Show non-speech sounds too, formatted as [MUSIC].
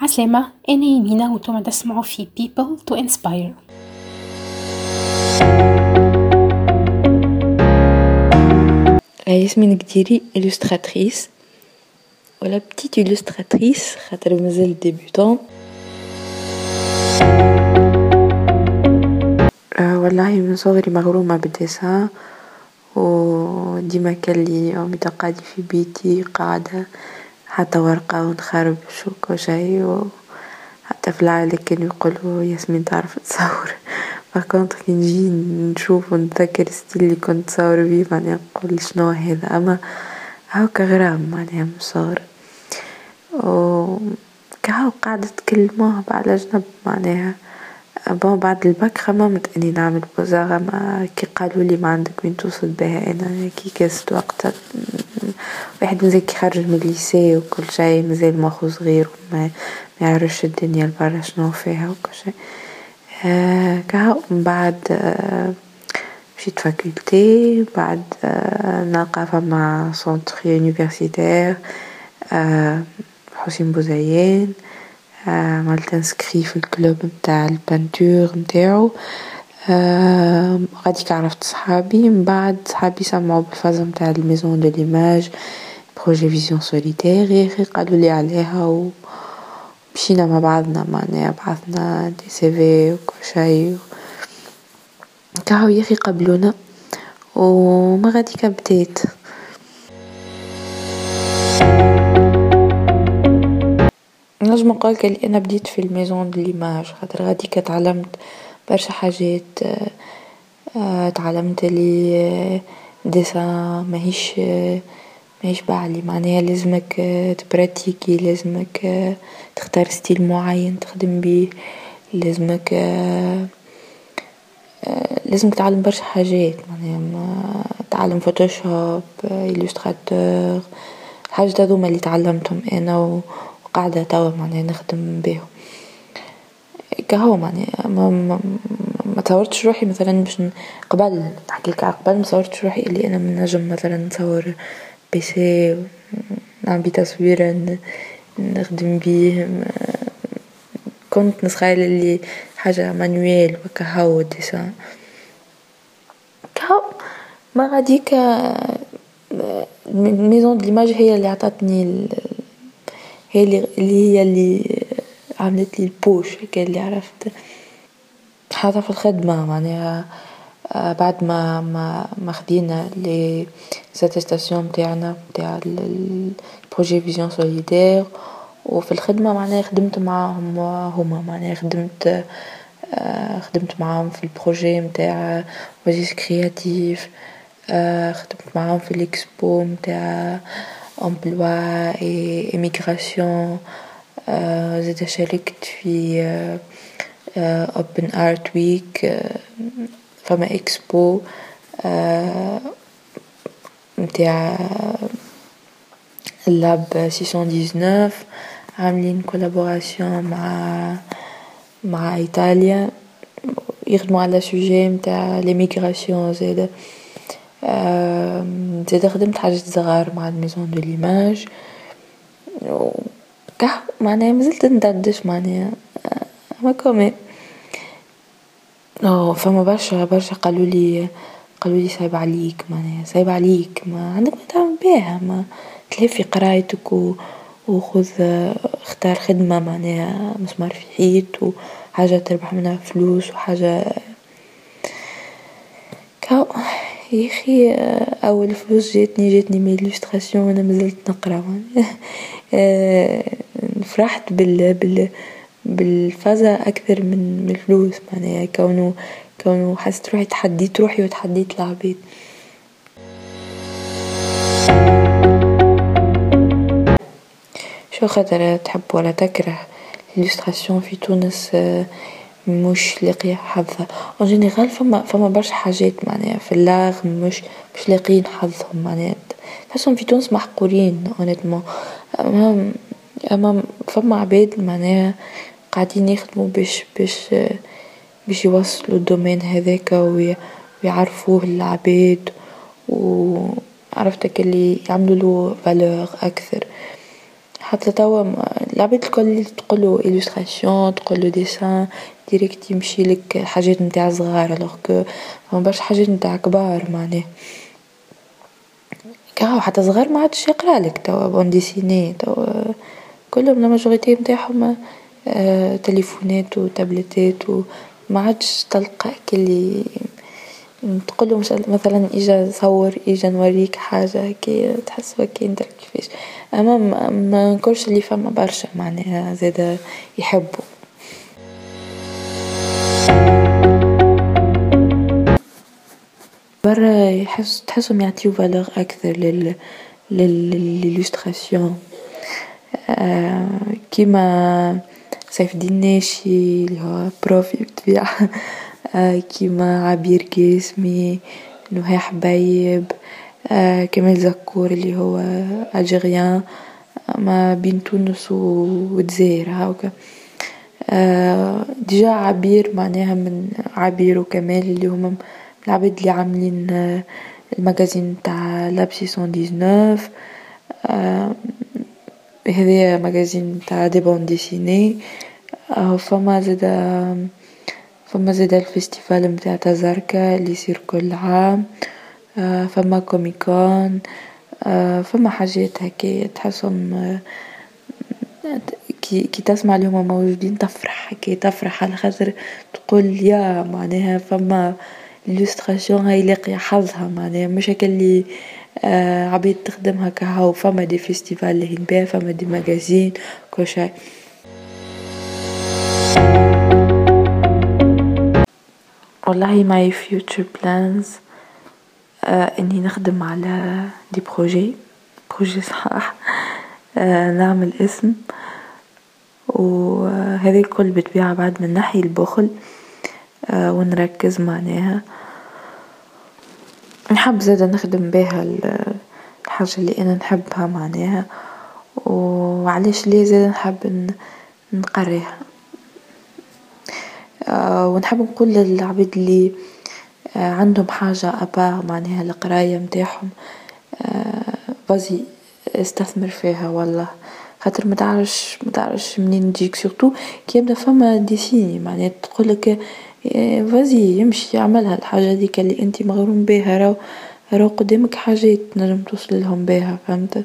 عسلامة أنا يمينة وأنتم تسمعوا في people to inspire. ياسمين قديري illustratrice. ولا petite illustratrice خاطر مازال ديبيوتون والله من صغري مغرومة بالديسان وديما كان لي يومي تقعدي في بيتي قاعدة. حتى ورقة ونخربش وكل شي حتى في العائلة كانوا يقولوا ياسمين تعرف تصور. [LAUGHS] فكنت كي نجي نشوف ونتذكر style اللي كنت تصور بيه معناها نقول شنو هذا. أما هاكا غرام معناها الصغر و كهو قاعدة كل على جنب معناها. bon بعد الباك خممت اني نعمل بوزاغة ما كي قالولي ما عندك وين توصل بها أنا كي كازت وقتها واحد مازال كي خرج من ال lycée وكل شي مازال مخو صغير وما يعرفش الدنيا لبرا شنو فيها وكل شي. كهو من بعد مشيت faculté بعد نلقى فما centre universitaire حسين بوزيان عملت inscrit في ال club نتاع ال peinture نتاعو غاديك عرفت صحابي من بعد صحابي سمعو بالفازة نتاع ال Maison de l'Image projet Vision Solidaire ياخي قالولي عليها ومشينا مع بعضنا معناها بعثنا des CV وكل شي كهو ياخي قبلونا وما غاديكا بديت نجم نقولك اللي أنا بديت في ال Maison de l'Image خاطر غاديكا تعلمت برشا حاجات تعلمت le dessin ماهيش ماهيش بعلي معناها لازمك ت pratiquer لازمك تختار style معين تخدم بيه لازمك لازمك تعلم برشا حاجات معناها تعلم Photoshop Illustrator الحاجات هاذوما اللي تعلمتهم أنا وقاعدة توا معناها نخدم بيهم. كهو معناها ما تصورتش روحي مثلا باش قبل نحكيلك على قبل ما تصورتش روحي اللي أنا نجم مثلا نصور بيسي نعمل بيه تصويرة نخدم بيه. كنت نتخيل اللي حاجة مانويل وكهو ديسان كهو ما غاديكا Maison de l'Image هي اللي عطاتني هي اللي هي اللي عملت لي ال push هكا اللي عرفت. حتى في الخدمة معناها بعد ما ما ما خدينا les attestations نتاعنا نتاع ال projet Vision Solidaire وفي الخدمة معناها خدمت معاهم هما معناها خدمت خدمت معاهم في ال projet نتاع وجيز كرياتيف خدمت معاهم في ليكسبو نتاع امبلوا اي ايميغراسيون زادا شاركت في اوبن ارت ويك فما اكسبو نتاع لاب سيسون ديزنوف عاملين كولابوراسيون مع مع ايطاليا يخدمو على سوجي نتاع ليميغراسيون زادا زادا خدمت حاجات صغار مع الميزون دو ليماج. كهو معناها مازلت ندردش معناها أما كوميم فما برشا برشا قالولي قالولي صعيب عليك معناها صعيب عليك ما عندك ما تعمل بيها ما تلهي في قرايتك وخذ اختار خدمة معناها مسمار في حيط وحاجة تربح منها فلوس وحاجة. كهو ياخي أول فلوس جاتني جاتني من الإليستراسيون وأنا مازلت نقرأ. [LAUGHS] فرحت بال بال بالفازة أكثر من الفلوس. معناها كونه كونه حسيت روحي تحديت روحي وتحديت العباد. شو خاطر تحب ولا تكره ال illustration في تونس؟ مش لاقية حظها en général فما فما برشا حاجات معناها في l'art مش مش لاقيين حظهم معناها. تحسهم في تونس محقورين honnêtement اما أما فما عباد معناها قاعدين يخدموا باش باش باش يوصلوا ال domaine هذاكا ويعرفوه للعباد وعرفتك اللي يعملوا له valeur أكثر. حتى توا العباد الكل تقولو illustration تقولو dessin direct يمشيلك حاجات متاع صغار alors que فما برشا حاجات متاع كبار معناه كهو حتى صغار ما عادش يقرالك توا bande dessinée توا. كلهم la majorité متاعهم تليفونات وتابلتات وما عادش تلقى كلي تقولو مثلا إجا صور إجا نوريك حاجة هكايا تحس هكا ندير كيفاش. أما ما نكونش اللي فما برشا معناها زادا يحبو برا يحس تحسهم يعطيو valeur أكثر لل لل illustration كيما سيف الدين ناشي اللي هو prof بالطبيعة كيما عبير قاسمي نهى حبيب كمال زكور اللي هو Algérien ما بين تونس والجزائر هاكا déjà عبير معناها من عبير وكمال اللي هما العباد اللي عاملين ال magazine تاع Lab six cent dix-neuf هذايا magazine تاع de bande dessinée فما زادا فما زادا ال festival متاع تازركة اللي يصير كل عام فما Comic Con فما حاجات هكايا تحسهم كي تسمع اللي هما موجودين تفرح هكا تفرح على خاطر تقول يا معناها فما ال illustration هاي لاقية حظها معناها مش هكا اللي عبيد تخدم هكا هاو فما des festivals لاهين بيها فما des magazines كل شي والله my future plans اني نخدم على des projets projets صحاح نعمل اسم وهذا الكل بالطبيعة بعد من ناحية الدخل ونركز معناها. نحب زادا نخدم بها الحاجة اللي أنا نحبها معناها. وعلاش ليه زادا نحب نقريها؟ ونحب نقول للعباد اللي عندهم حاجة à part معناها القراية متاعهم vas-y استثمر فيها والله. خاطر متعرفش متعرفش منين تجيك surtout كي يبدأ فما des signes معناها. تقولك vas-y يمشي اعملها الحاجة هذيك اللي انت مغروم بها راهو راهو قدامك حاجات تنجم توصل لهم بها فهمت؟